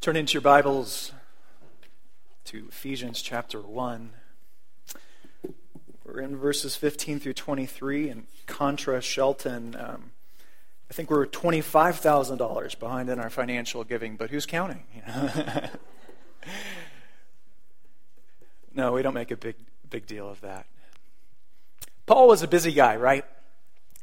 Turn into your Bibles to Ephesians chapter 1. We're in verses 15 through 23, and Contra Shelton, um, I think we're $25,000 behind in our financial giving, but who's counting? no, we don't make a big, big deal of that. Paul was a busy guy, right?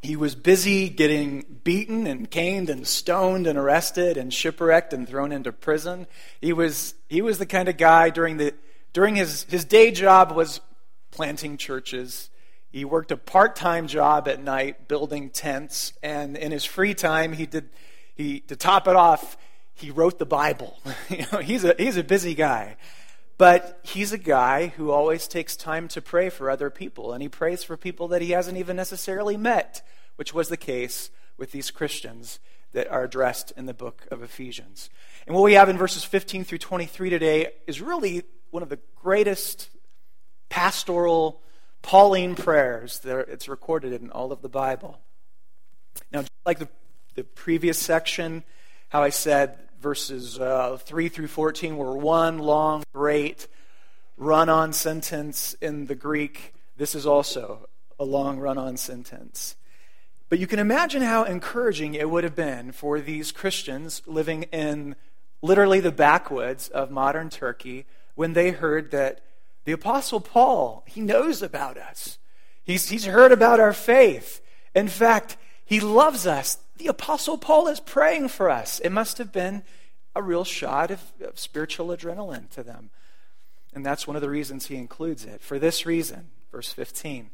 He was busy getting beaten and caned and stoned and arrested and shipwrecked and thrown into prison. He was, he was the kind of guy during, the, during his, his day job was planting churches. He worked a part-time job at night building tents. And in his free time, he did, he, to top it off, he wrote the Bible. you know, he's a, he's a busy guy. But he's a guy who always takes time to pray for other people, and he prays for people that he hasn't even necessarily met, which was the case with these Christians that are addressed in the book of Ephesians. And what we have in verses 15 through 23 today is really one of the greatest pastoral Pauline prayers that it's recorded in all of the Bible. Now, like the, the previous section, how I said verses uh, 3 through 14 were one long, great run on sentence in the Greek. This is also a long run on sentence. But you can imagine how encouraging it would have been for these Christians living in literally the backwoods of modern Turkey when they heard that the Apostle Paul, he knows about us. He's, he's heard about our faith. In fact, he loves us. The Apostle Paul is praying for us. It must have been a real shot of, of spiritual adrenaline to them. And that's one of the reasons he includes it. For this reason, verse 15,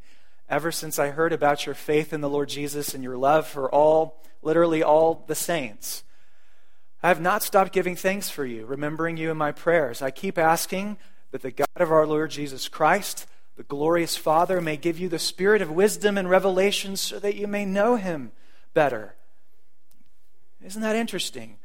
ever since I heard about your faith in the Lord Jesus and your love for all, literally all the saints, I have not stopped giving thanks for you, remembering you in my prayers. I keep asking that the God of our Lord Jesus Christ, the glorious Father, may give you the spirit of wisdom and revelation so that you may know him better. Isn't that interesting?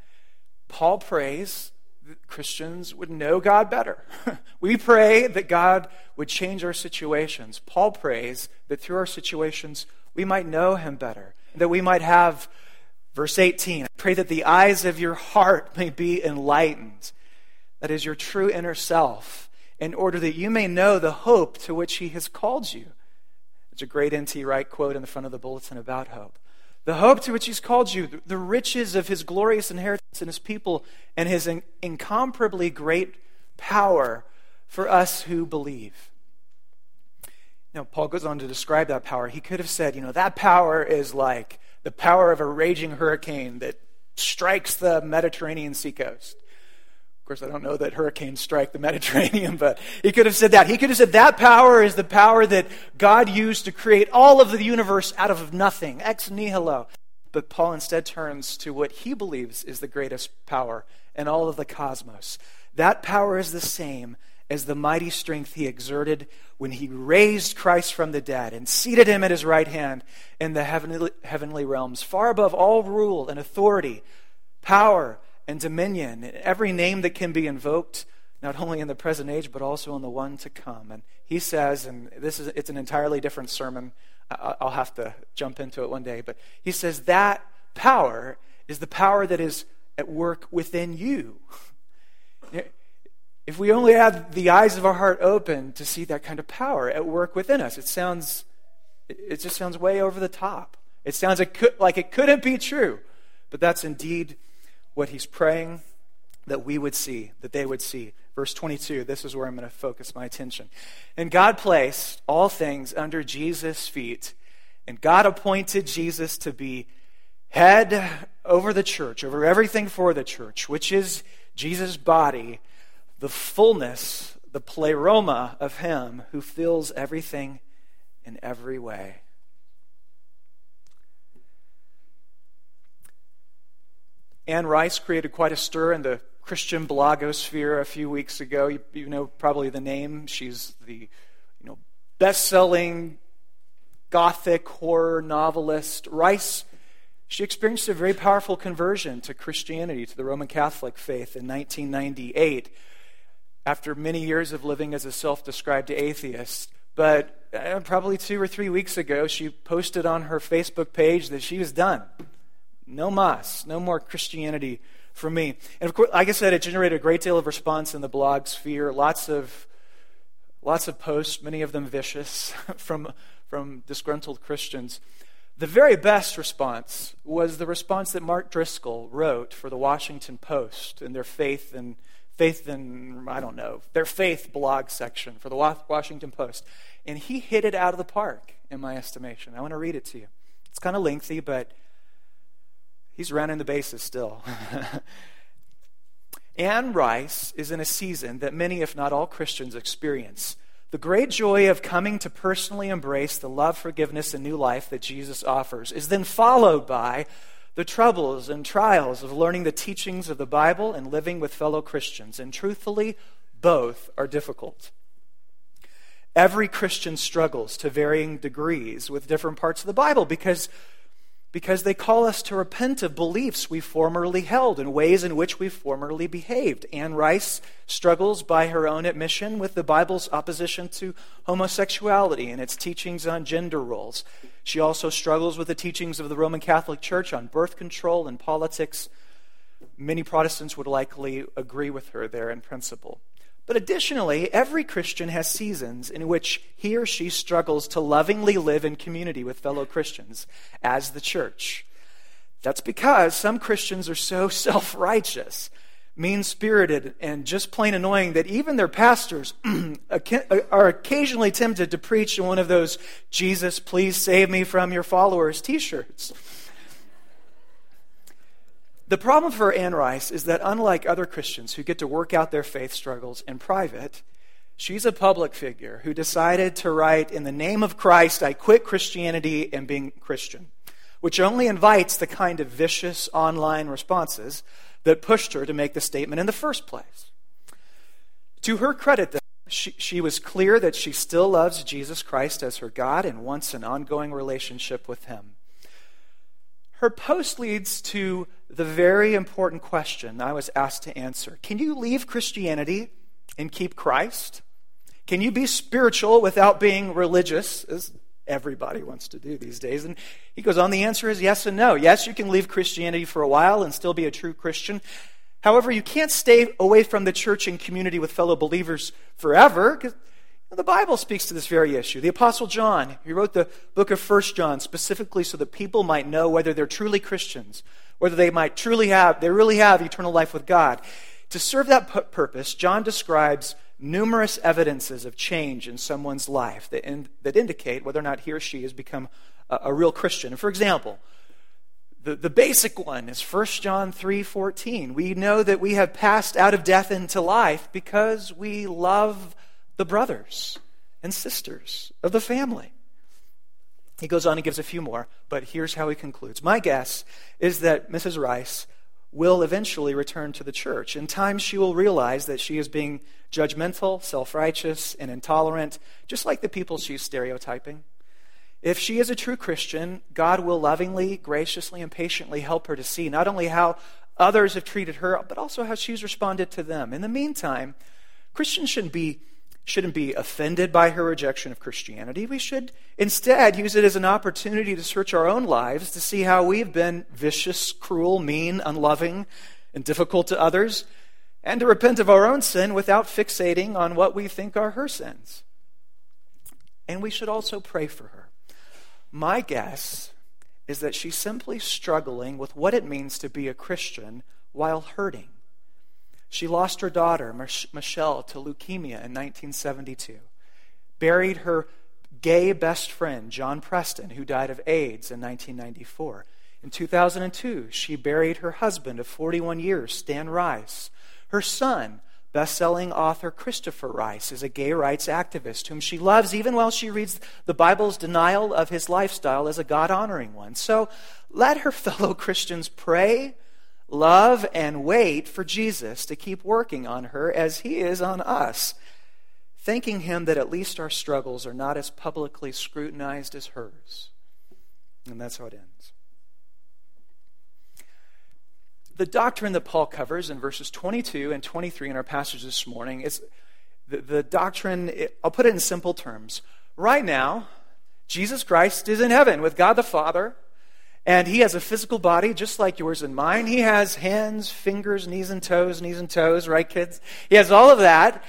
Paul prays that Christians would know God better. we pray that God would change our situations. Paul prays that through our situations we might know him better, that we might have, verse 18, I pray that the eyes of your heart may be enlightened, that is, your true inner self, in order that you may know the hope to which he has called you. It's a great N.T. Wright quote in the front of the bulletin about hope the hope to which he's called you, the riches of his glorious inheritance in his people, and his incomparably great power for us who believe. Now, Paul goes on to describe that power. He could have said, you know, that power is like the power of a raging hurricane that strikes the Mediterranean seacoast course, I don't know that hurricanes strike the Mediterranean, but he could have said that. He could have said that power is the power that God used to create all of the universe out of nothing, ex nihilo. But Paul instead turns to what he believes is the greatest power in all of the cosmos. That power is the same as the mighty strength he exerted when he raised Christ from the dead and seated him at his right hand in the heavenly, heavenly realms, far above all rule and authority, power, and dominion, every name that can be invoked, not only in the present age, but also in the one to come. And he says, and this is it's an entirely different sermon. I'll have to jump into it one day, but he says that power is the power that is at work within you. If we only had the eyes of our heart open to see that kind of power at work within us, it sounds, it just sounds way over the top. It sounds like it couldn't be true, but that's indeed what he's praying that we would see, that they would see. Verse 22, this is where I'm going to focus my attention. And God placed all things under Jesus' feet, and God appointed Jesus to be head over the church, over everything for the church, which is Jesus' body, the fullness, the pleroma of Him who fills everything in every way. Anne Rice created quite a stir in the Christian blogosphere a few weeks ago. You, you know probably the name. She's the you know best-selling gothic horror novelist. Rice she experienced a very powerful conversion to Christianity, to the Roman Catholic faith in 1998 after many years of living as a self described atheist. But uh, probably two or three weeks ago, she posted on her Facebook page that she was done No mas, no more Christianity for me. And of course, like I said, it generated a great deal of response in the blog sphere. Lots of lots of posts, many of them vicious, from from disgruntled Christians. The very best response was the response that Mark Driscoll wrote for the Washington Post in their faith and faith and I don't know their faith blog section for the Washington Post, and he hit it out of the park in my estimation. I want to read it to you. It's kind of lengthy, but he's running the bases still. Anne Rice is in a season that many, if not all, Christians experience. The great joy of coming to personally embrace the love, forgiveness, and new life that Jesus offers is then followed by the troubles and trials of learning the teachings of the Bible and living with fellow Christians. And truthfully, both are difficult. Every Christian struggles to varying degrees with different parts of the Bible because because they call us to repent of beliefs we formerly held and ways in which we formerly behaved. Anne Rice struggles by her own admission with the Bible's opposition to homosexuality and its teachings on gender roles. She also struggles with the teachings of the Roman Catholic Church on birth control and politics. Many Protestants would likely agree with her there in principle. But additionally, every Christian has seasons in which he or she struggles to lovingly live in community with fellow Christians as the church. That's because some Christians are so self righteous, mean spirited, and just plain annoying that even their pastors are occasionally tempted to preach in one of those Jesus, please save me from your followers t shirts. The problem for Anne Rice is that unlike other Christians who get to work out their faith struggles in private, she's a public figure who decided to write, In the name of Christ, I quit Christianity and being Christian, which only invites the kind of vicious online responses that pushed her to make the statement in the first place. To her credit, though, she, she was clear that she still loves Jesus Christ as her God and wants an ongoing relationship with Him. Her post leads to the very important question I was asked to answer Can you leave Christianity and keep Christ? Can you be spiritual without being religious, as everybody wants to do these days? And he goes on, the answer is yes and no. Yes, you can leave Christianity for a while and still be a true Christian. However, you can't stay away from the church and community with fellow believers forever, because the Bible speaks to this very issue. The Apostle John, he wrote the book of First John specifically so that people might know whether they're truly Christians, whether they might truly have, they really have eternal life with God. To serve that purpose, John describes numerous evidences of change in someone's life that, in, that indicate whether or not he or she has become a, a real Christian. For example, the, the basic one is 1 John 3:14. We know that we have passed out of death into life because we love the brothers and sisters of the family. He goes on and gives a few more, but here's how he concludes. My guess is that Mrs. Rice will eventually return to the church. In time, she will realize that she is being judgmental, self righteous, and intolerant, just like the people she's stereotyping. If she is a true Christian, God will lovingly, graciously, and patiently help her to see not only how others have treated her, but also how she's responded to them. In the meantime, Christians shouldn't be shouldn't be offended by her rejection of Christianity. We should instead use it as an opportunity to search our own lives to see how we've been vicious, cruel, mean, unloving, and difficult to others, and to repent of our own sin without fixating on what we think are her sins. And we should also pray for her. My guess is that she's simply struggling with what it means to be a Christian while hurting. She lost her daughter, Michelle, to leukemia in 1972, buried her gay best friend, John Preston, who died of AIDS in 1994. In 2002, she buried her husband of 41 years, Stan Rice. Her son, best-selling author Christopher Rice, is a gay rights activist whom she loves even while she reads the Bible's denial of his lifestyle as a God-honoring one. So let her fellow Christians pray love and wait for Jesus to keep working on her as he is on us, thanking him that at least our struggles are not as publicly scrutinized as hers. And that's how it ends. The doctrine that Paul covers in verses 22 and 23 in our passage this morning is the, the doctrine, I'll put it in simple terms. Right now, Jesus Christ is in heaven with God the Father And he has a physical body just like yours and mine. He has hands, fingers, knees and toes, knees and toes, right, kids? He has all of that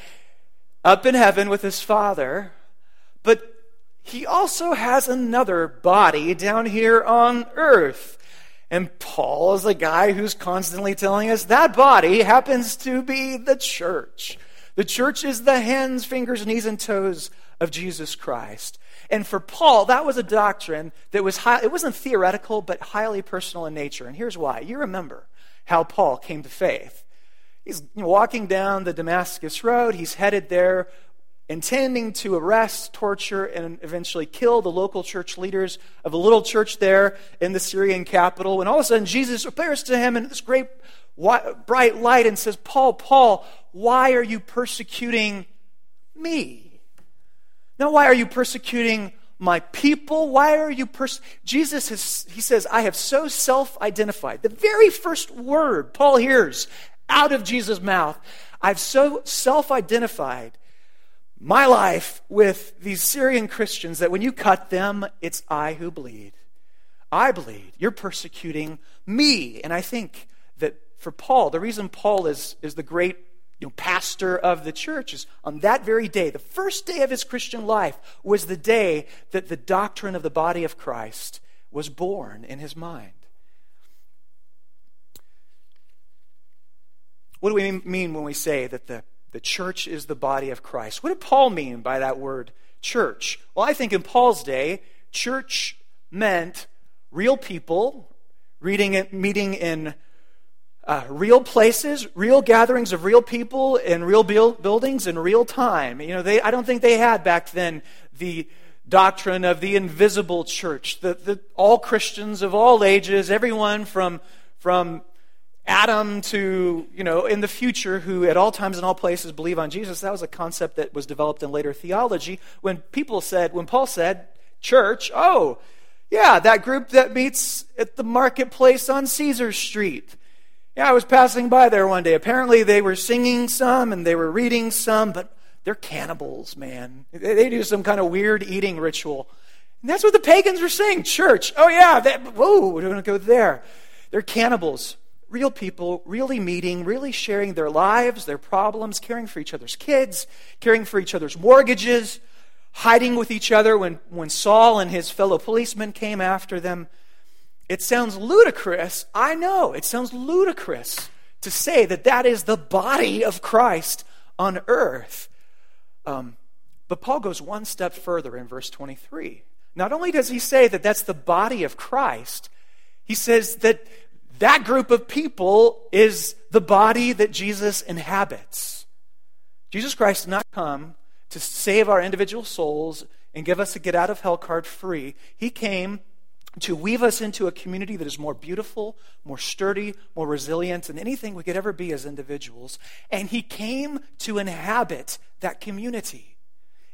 up in heaven with his Father. But he also has another body down here on earth. And Paul is the guy who's constantly telling us that body happens to be the church. The church is the hands, fingers, knees, and toes of Jesus Christ. And for Paul, that was a doctrine that was high, it wasn't theoretical, but highly personal in nature. And here's why. You remember how Paul came to faith. He's walking down the Damascus Road. He's headed there intending to arrest, torture, and eventually kill the local church leaders of a little church there in the Syrian capital. When all of a sudden Jesus appears to him in this great bright light and says, Paul, Paul, why are you persecuting me? Now, why are you persecuting my people? Why are you pers-? Jesus has, he says, I have so self-identified. The very first word Paul hears out of Jesus' mouth, I've so self-identified my life with these Syrian Christians that when you cut them, it's I who bleed. I bleed. You're persecuting me. And I think that for Paul, the reason Paul is, is the great you know, pastor of the church is on that very day, the first day of his Christian life was the day that the doctrine of the body of Christ was born in his mind. What do we mean when we say that the the church is the body of Christ. What did Paul mean by that word church? Well, I think in Paul's day, church meant real people reading meeting in uh, real places, real gatherings of real people in real buildings in real time. You know, they, I don't think they had back then the doctrine of the invisible church. The, the, all Christians of all ages, everyone from, from Adam to, you know, in the future, who at all times and all places believe on Jesus, that was a concept that was developed in later theology. When people said, when Paul said, church, oh, yeah, that group that meets at the marketplace on Caesar Street. Yeah, I was passing by there one day. Apparently, they were singing some and they were reading some, but they're cannibals, man. They do some kind of weird eating ritual. And that's what the pagans were saying. Church. Oh, yeah. That, whoa, we're going to go there. They're cannibals real people really meeting, really sharing their lives, their problems, caring for each other's kids, caring for each other's mortgages, hiding with each other when, when Saul and his fellow policemen came after them. It sounds ludicrous. I know. It sounds ludicrous to say that that is the body of Christ on earth. Um, but Paul goes one step further in verse 23. Not only does he say that that's the body of Christ, he says that that group of people is the body that Jesus inhabits. Jesus Christ did not come to save our individual souls and give us a get out of hell card free. He came to weave us into a community that is more beautiful, more sturdy, more resilient than anything we could ever be as individuals. And He came to inhabit that community.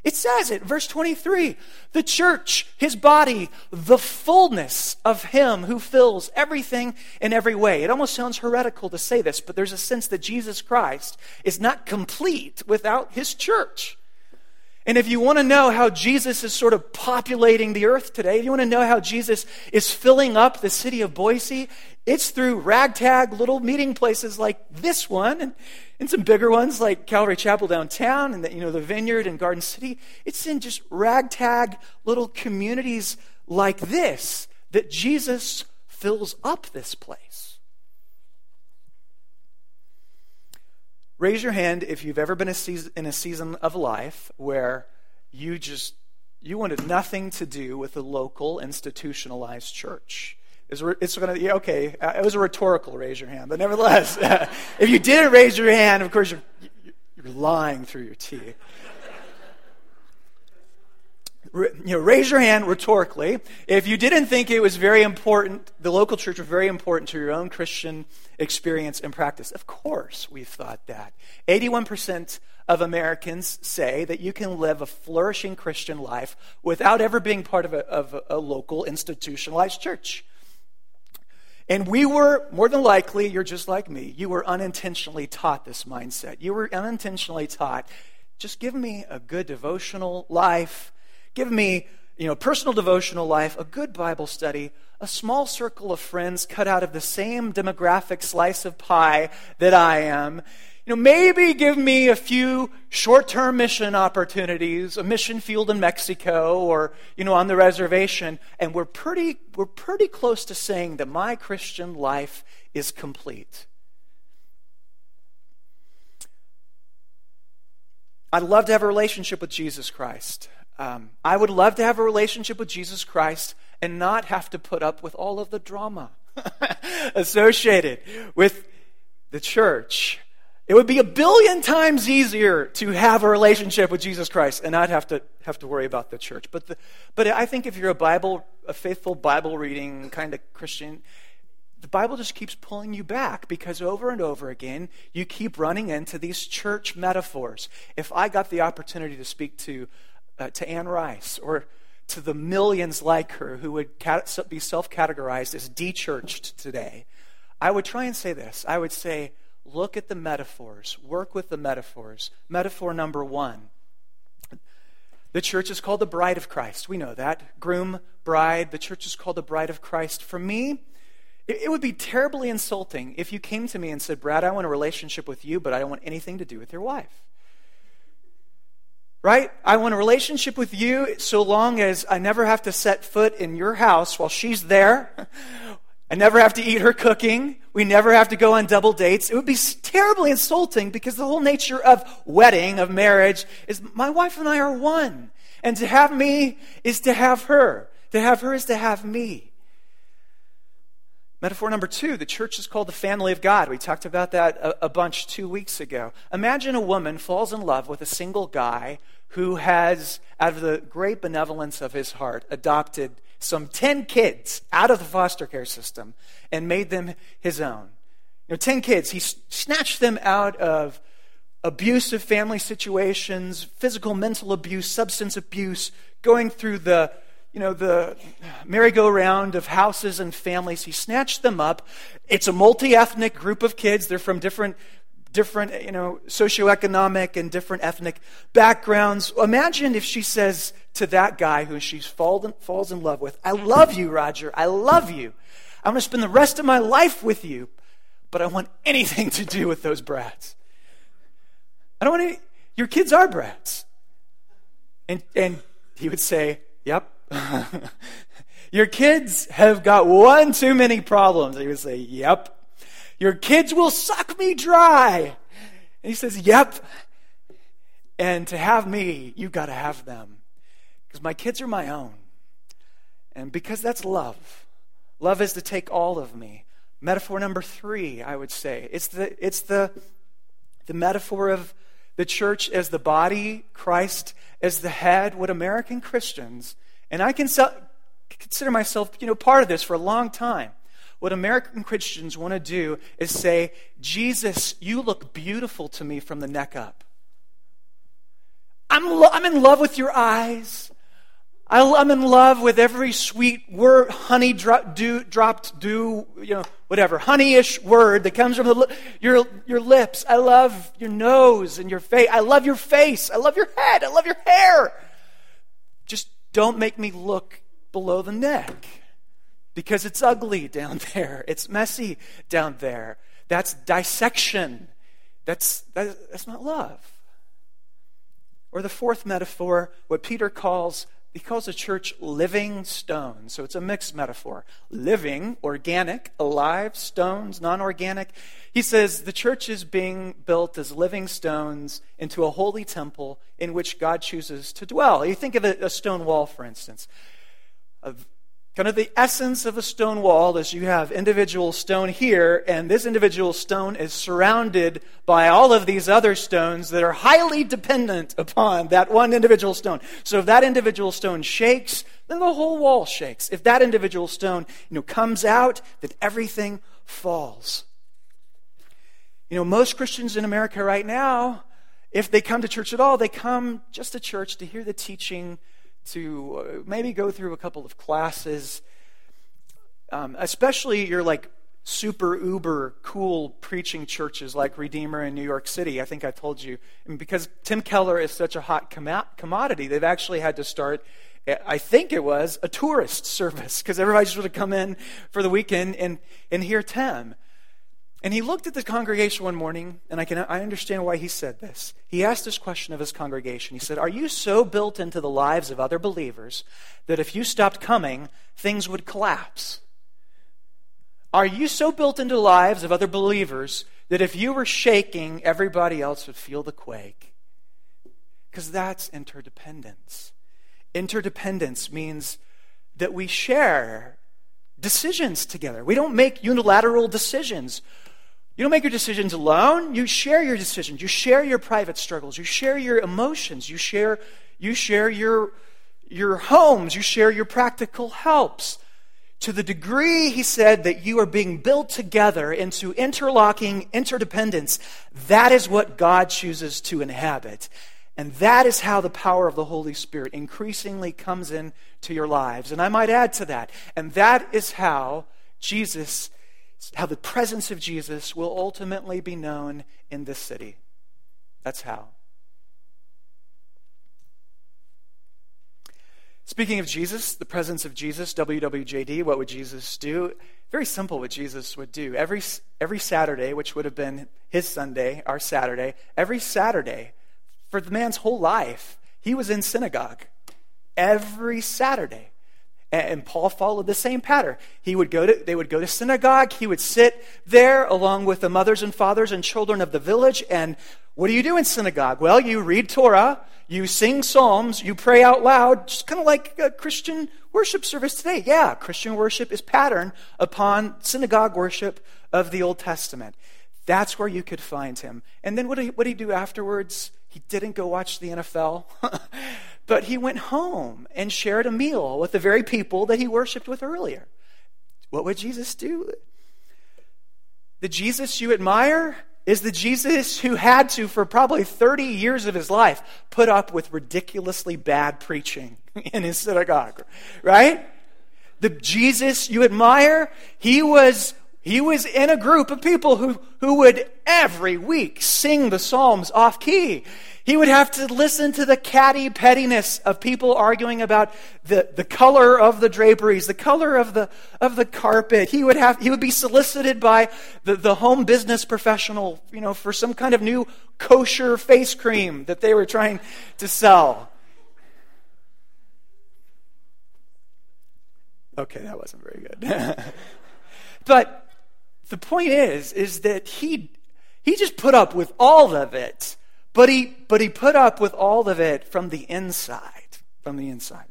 It says it, verse 23 the church, his body, the fullness of him who fills everything in every way. It almost sounds heretical to say this, but there's a sense that Jesus Christ is not complete without his church. And if you want to know how Jesus is sort of populating the earth today, if you want to know how Jesus is filling up the city of Boise, it's through ragtag little meeting places like this one and, and some bigger ones like Calvary Chapel downtown and the, you know the Vineyard and Garden City. It's in just ragtag little communities like this that Jesus fills up this place. Raise your hand if you've ever been a season, in a season of life where you just you wanted nothing to do with a local institutionalized church. It's, it's going to yeah, okay. Uh, it was a rhetorical raise your hand, but nevertheless, if you didn't raise your hand, of course you're you're lying through your teeth you know, raise your hand rhetorically if you didn't think it was very important, the local church was very important to your own Christian experience and practice. Of course, we've thought that. 81% of Americans say that you can live a flourishing Christian life without ever being part of a, of a local institutionalized church. And we were, more than likely, you're just like me, you were unintentionally taught this mindset. You were unintentionally taught just give me a good devotional life Give me, you know, personal devotional life, a good Bible study, a small circle of friends cut out of the same demographic slice of pie that I am. You know, maybe give me a few short-term mission opportunities, a mission field in Mexico or, you know, on the reservation, and we're pretty we're pretty close to saying that my Christian life is complete. I'd love to have a relationship with Jesus Christ. Um, I would love to have a relationship with Jesus Christ and not have to put up with all of the drama associated with the church. It would be a billion times easier to have a relationship with Jesus Christ and not have to have to worry about the church. But the, but I think if you're a Bible a faithful Bible reading kind of Christian, the Bible just keeps pulling you back because over and over again you keep running into these church metaphors. If I got the opportunity to speak to uh, to Anne Rice or to the millions like her who would be self categorized as de-churched today, I would try and say this. I would say, look at the metaphors, work with the metaphors. Metaphor number one the church is called the bride of Christ. We know that. Groom, bride. The church is called the bride of Christ. For me, it would be terribly insulting if you came to me and said, Brad, I want a relationship with you, but I don't want anything to do with your wife right? I want a relationship with you so long as I never have to set foot in your house while she's there. I never have to eat her cooking. We never have to go on double dates. It would be terribly insulting because the whole nature of wedding, of marriage, is my wife and I are one. And to have me is to have her. To have her is to have me. Metaphor number two, the church is called the family of God. We talked about that a, a, bunch two weeks ago. Imagine a woman falls in love with a single guy who has, out of the great benevolence of his heart, adopted some 10 kids out of the foster care system and made them his own. You know, 10 kids. He snatched them out of abusive family situations, physical, mental abuse, substance abuse, going through the you know, the merry-go-round of houses and families. He snatched them up. It's a multi-ethnic group of kids. They're from different different, you know, socioeconomic and different ethnic backgrounds. Imagine if she says to that guy who she falls in love with, I love you, Roger. I love you. I'm going to spend the rest of my life with you, but I want anything to do with those brats. I don't want any, your kids are brats. And, and he would say, Yep. your kids have got one too many problems. He would say, Yep. Your kids will suck me dry. And he says, Yep. And to have me, you've got to have them. Because my kids are my own. And because that's love. Love is to take all of me. Metaphor number three, I would say. It's the, it's the, the metaphor of the church as the body, Christ as the head, what American Christians, and I can consider myself, you know, part of this for a long time. What American Christians want to do is say, Jesus, you look beautiful to me from the neck up. I'm, lo- I'm in love with your eyes. I, am in love with every sweet word, honey dro- dew, dropped dew, you know, whatever, honeyish word that comes from the, your, your lips. I love your nose and your face. I love your face. I love your head. I love your hair. Just don't make me look below the neck because it's ugly down there. It's messy down there. That's dissection. That's, that, that's not love. Or the fourth metaphor, what Peter calls, he calls the church living stones. So it's a mixed metaphor. Living, organic, alive, stones, non organic. He says the church is being built as living stones into a holy temple in which God chooses to dwell. You think of a, a stone wall, for instance. Kind of the essence of a stone wall is you have individual stone here, and this individual stone is surrounded by all of these other stones that are highly dependent upon that one individual stone. So if that individual stone shakes, then the whole wall shakes. If that individual stone, you know, comes out, then everything falls. You know, most Christians in America right now, if they come to church at all, they come just to church to hear the teaching to uh, maybe go through a couple of classes, um, especially your like super uber cool preaching churches like Redeemer in New York City. I think I told you. And because Tim Keller is such a hot commodity, they've actually had to start I think it was a tourist service because everybody just would have come in for the weekend and, and hear Tim. And he looked at the congregation one morning, and I, can, I understand why he said this. He asked this question of his congregation. He said, Are you so built into the lives of other believers that if you stopped coming, things would collapse? Are you so built into the lives of other believers that if you were shaking, everybody else would feel the quake? Because that's interdependence. Interdependence means that we share decisions together. We don't make unilateral decisions. You don't make your decisions alone. You share your decisions. You share your private struggles. You share your emotions. You share, you share your, your homes. You share your practical helps. To the degree, he said, that you are being built together into interlocking interdependence, that is what God chooses to inhabit. And that is how the power of the Holy Spirit increasingly comes into your lives. And I might add to that. And that is how Jesus, how the presence of Jesus will ultimately be known in this city. That's how. Speaking of Jesus, the presence of Jesus, WWJD, what would Jesus do? Very simple what Jesus would do. Every, every Saturday, which would have been his Sunday, our Saturday, every Saturday, for the man's whole life, he was in synagogue every Saturday. And Paul followed the same pattern. He would go to, they would go to synagogue. He would sit there along with the mothers and fathers and children of the village. And what do you do in synagogue? Well, you read Torah, you sing psalms, you pray out loud, just kind of like a Christian worship service today. Yeah, Christian worship is patterned upon synagogue worship of the Old Testament. That's where you could find him. And then what did he, what did he do afterwards? He didn't go watch the NFL, but he went home and shared a meal with the very people that he worshiped with earlier. What would Jesus do? The Jesus you admire is the Jesus who had to, for probably 30 years of his life, put up with ridiculously bad preaching in his synagogue, right? The Jesus you admire, he was he was in a group of people who, who would every week sing the Psalms off key. He would have to listen to the catty pettiness of people arguing about the, the color of the draperies, the color of the, of the carpet. He would, have, he would be solicited by the, the home business professional, you know, for some kind of new kosher face cream that they were trying to sell. Okay, that wasn't very good. but the point is, is that he, he just put up with all of it, but he, but he put up with all of it from the inside. From the inside.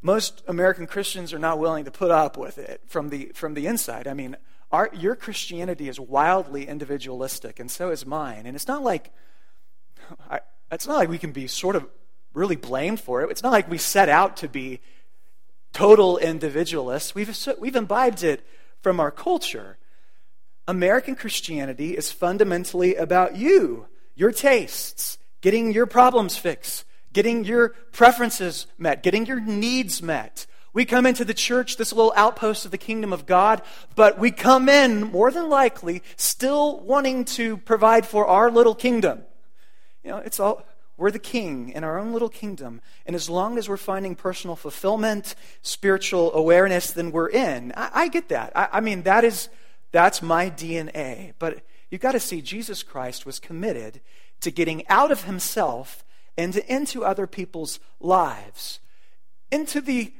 Most American Christians are not willing to put up with it from the, from the inside. I mean, our, your Christianity is wildly individualistic, and so is mine. And it's not like, I, it's not like we can be sort of really blamed for it. It's not like we set out to be total individualists. We've, we've imbibed it from our culture. American Christianity is fundamentally about you, your tastes, getting your problems fixed, getting your preferences met, getting your needs met. We come into the church, this little outpost of the kingdom of God, but we come in more than likely still wanting to provide for our little kingdom. You know, it's all we're the king in our own little kingdom. And as long as we're finding personal fulfillment, spiritual awareness, then we're in. I, I get that. I, I mean, that is, that's my DNA. But you've got to see Jesus Christ was committed to getting out of himself and into other people's lives. Into the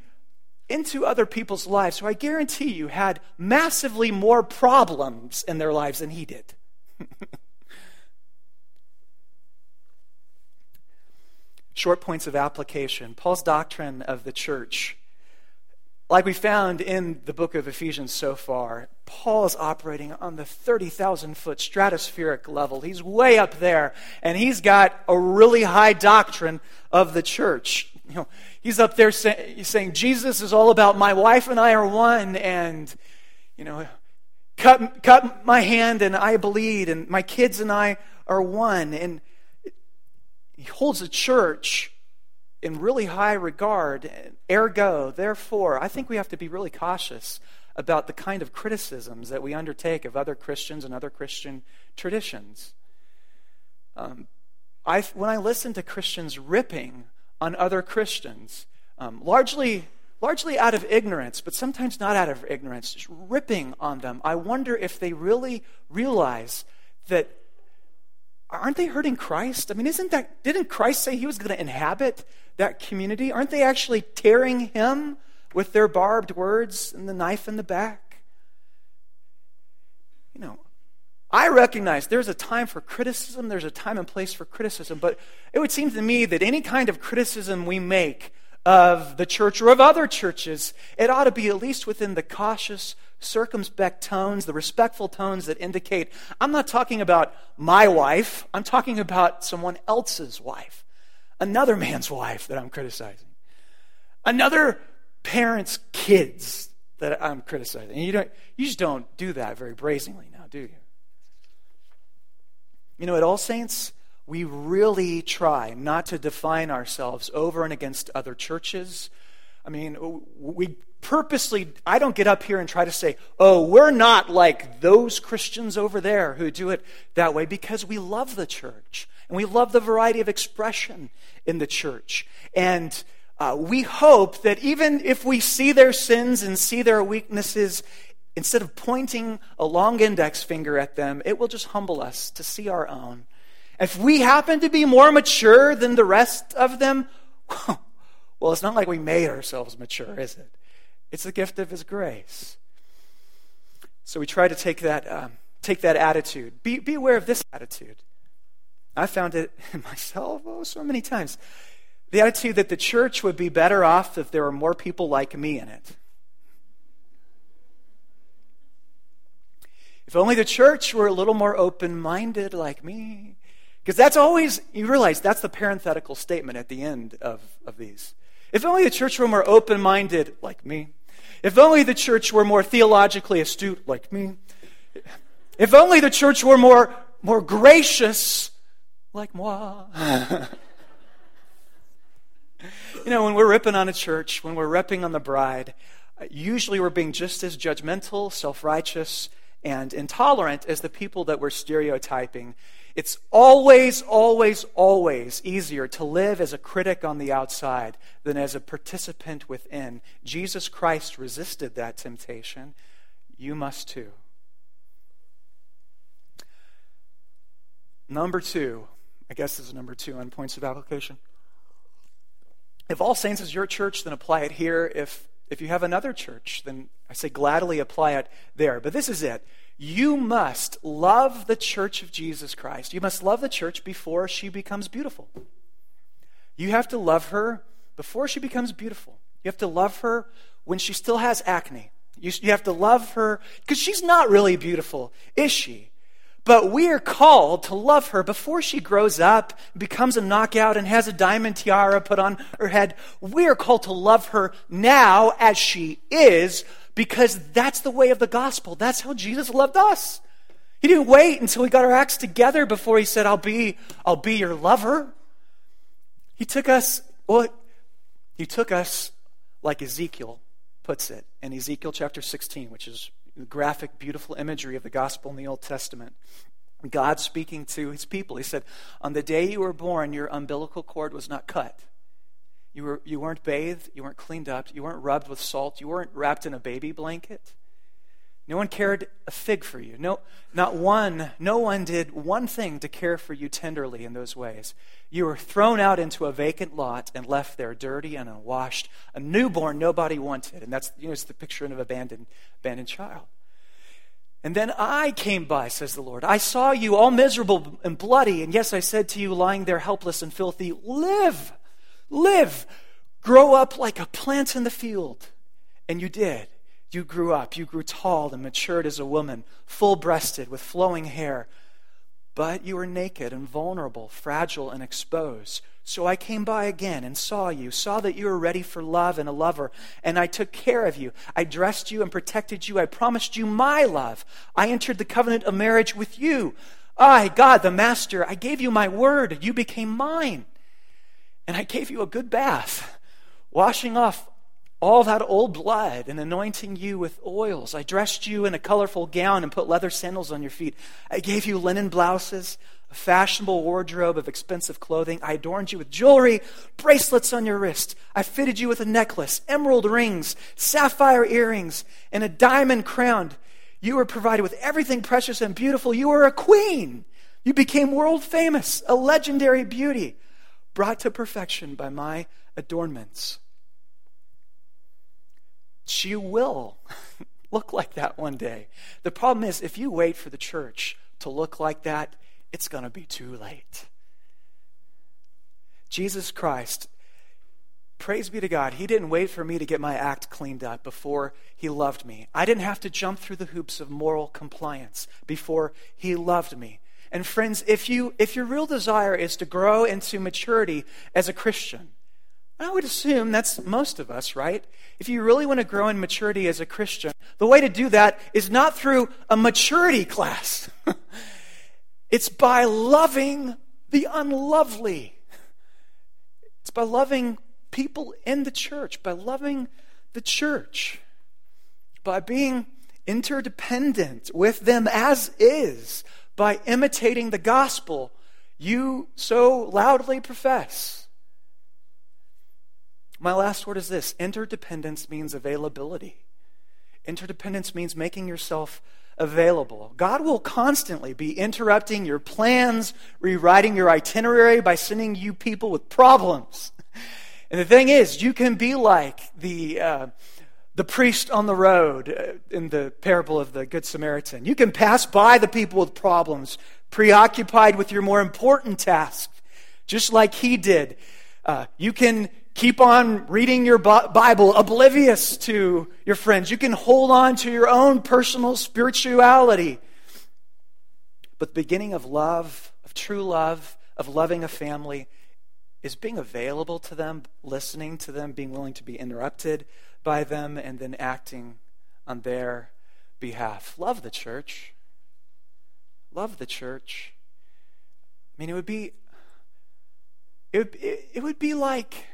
into other people's lives who I guarantee you had massively more problems in their lives than he did. short points of application. Paul's doctrine of the church. Like we found in the book of Ephesians so far, Paul is operating on the 30,000 foot stratospheric level. He's way up there, and he's got a really high doctrine of the church. You know, he's up there say, saying, Jesus is all about my wife and I are one, and, you know, cut, cut my hand and I bleed, and my kids and I are one. And he holds the church in really high regard. Ergo, therefore, I think we have to be really cautious about the kind of criticisms that we undertake of other Christians and other Christian traditions. Um, I, when I listen to Christians ripping on other Christians, um, largely, largely out of ignorance, but sometimes not out of ignorance, just ripping on them. I wonder if they really realize that aren't they hurting Christ? I mean, isn't that didn't Christ say he was going to inhabit that community? Aren't they actually tearing him with their barbed words and the knife in the back? You know, I recognize there's a time for criticism, there's a time and place for criticism, but it would seem to me that any kind of criticism we make of the church or of other churches, it ought to be at least within the cautious, circumspect tones, the respectful tones that indicate I'm not talking about my wife, I'm talking about someone else's wife, another man's wife that I'm criticizing, another parent's kids that I'm criticizing. And you, don't, you just don't do that very brazenly now, do you? You know, at All Saints, we really try not to define ourselves over and against other churches. I mean, we purposely, I don't get up here and try to say, oh, we're not like those Christians over there who do it that way, because we love the church and we love the variety of expression in the church. And uh, we hope that even if we see their sins and see their weaknesses, Instead of pointing a long index finger at them, it will just humble us to see our own. If we happen to be more mature than the rest of them, well, it's not like we made ourselves mature, is it? It's the gift of His grace. So we try to take that, um, take that attitude. Be, be aware of this attitude. I found it myself oh, so many times. The attitude that the church would be better off if there were more people like me in it. If only the church were a little more open minded like me. Because that's always, you realize that's the parenthetical statement at the end of, of these. If only the church were more open minded like me. If only the church were more theologically astute like me. If only the church were more, more gracious like moi. you know, when we're ripping on a church, when we're ripping on the bride, usually we're being just as judgmental, self righteous, and intolerant as the people that we're stereotyping. It's always, always, always easier to live as a critic on the outside than as a participant within. Jesus Christ resisted that temptation. You must too. Number two, I guess this is number two on points of application. If All Saints is your church, then apply it here. If if you have another church, then I say gladly apply it there. But this is it. You must love the church of Jesus Christ. You must love the church before she becomes beautiful. You have to love her before she becomes beautiful. You have to love her when she still has acne. You, you have to love her because she's not really beautiful, is she? But we are called to love her before she grows up, becomes a knockout, and has a diamond tiara put on her head. We are called to love her now as she is because that's the way of the gospel. That's how Jesus loved us. He didn't wait until we got our acts together before he said, I'll be, I'll be your lover. He took us, well, he took us like Ezekiel puts it in Ezekiel chapter 16, which is graphic, beautiful imagery of the gospel in the Old Testament. God speaking to his people. He said, On the day you were born, your umbilical cord was not cut. You, were, you weren't bathed, you weren't cleaned up, you weren't rubbed with salt, you weren't wrapped in a baby blanket. No one cared a fig for you. No, not one, no one did one thing to care for you tenderly in those ways. You were thrown out into a vacant lot and left there dirty and unwashed, a newborn nobody wanted. And that's, you know, it's the picture of an abandoned, abandoned child. And then I came by, says the Lord. I saw you all miserable and bloody, and yes, I said to you, lying there helpless and filthy, live, live, grow up like a plant in the field. And you did. You grew up. You grew tall and matured as a woman, full breasted, with flowing hair. But you were naked and vulnerable, fragile and exposed. So I came by again and saw you, saw that you were ready for love and a lover, and I took care of you. I dressed you and protected you. I promised you my love. I entered the covenant of marriage with you. I, God, the Master, I gave you my word. You became mine. And I gave you a good bath, washing off all that old blood and anointing you with oils. I dressed you in a colorful gown and put leather sandals on your feet. I gave you linen blouses, a fashionable wardrobe of expensive clothing. I adorned you with jewelry, bracelets on your wrist. I fitted you with a necklace, emerald rings, sapphire earrings, and a diamond crown. You were provided with everything precious and beautiful. You were a queen. You became world famous, a legendary beauty, brought to perfection by my adornments. She will look like that one day. The problem is, if you wait for the church to look like that, it's going to be too late. Jesus Christ, praise be to God, He didn't wait for me to get my act cleaned up before He loved me. I didn't have to jump through the hoops of moral compliance before He loved me. And friends, if you if your real desire is to grow into maturity as a Christian, I would assume that's most of us, right? If you really want to grow in maturity as a Christian, the way to do that is not through a maturity class. it's by loving the unlovely. It's by loving people in the church, by loving the church, by being interdependent with them as is, by imitating the gospel you so loudly profess. My last word is this interdependence means availability. Interdependence means making yourself available. God will constantly be interrupting your plans, rewriting your itinerary by sending you people with problems. And the thing is, you can be like the, uh, the priest on the road uh, in the parable of the Good Samaritan. You can pass by the people with problems, preoccupied with your more important task, just like he did. Uh, you can keep on reading your Bible, oblivious to your friends. You can hold on to your own personal spirituality. But the beginning of love, of true love, of loving a family, is being available to them, listening to them, being willing to be interrupted by them, and then acting on their behalf. Love the church. Love the church. I mean, it would be it would, it, it would be like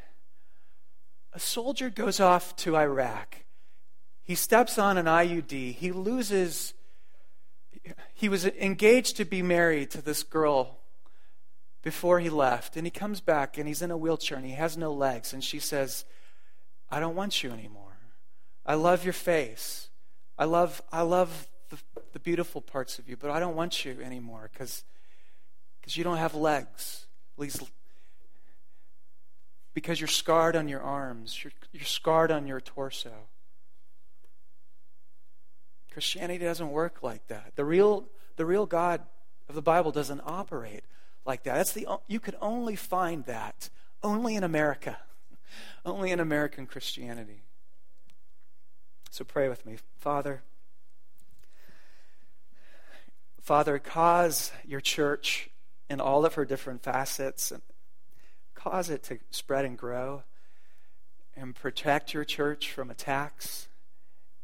a soldier goes off to Iraq. He steps on an IUD. He loses. He was engaged to be married to this girl before he left. And he comes back and he's in a wheelchair and he has no legs. And she says, I don't want you anymore. I love your face. I love, I love the, the beautiful parts of you, but I don't want you anymore because you don't have legs. At least because you're scarred on your arms, you're, you're scarred on your torso. Christianity doesn't work like that. The real, the real God of the Bible doesn't operate like that. That's the, you could only find that only in America, only in American Christianity. So pray with me. Father, Father, cause your church in all of her different facets and cause it to spread and grow and protect your church from attacks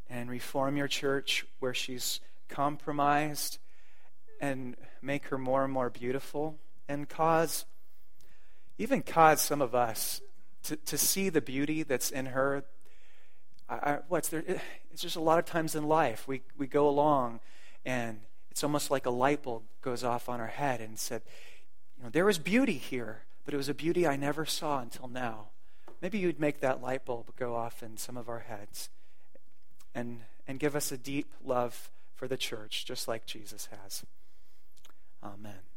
and reform your church where she's compromised and make her more and more beautiful and cause even cause some of us to, to see the beauty that's in her I, I, what's there it's just a lot of times in life we, we go along and it's almost like a light bulb goes off on our head and said you know there is beauty here but it was a beauty I never saw until now. Maybe you'd make that light bulb go off in some of our heads and, and give us a deep love for the church, just like Jesus has. Amen.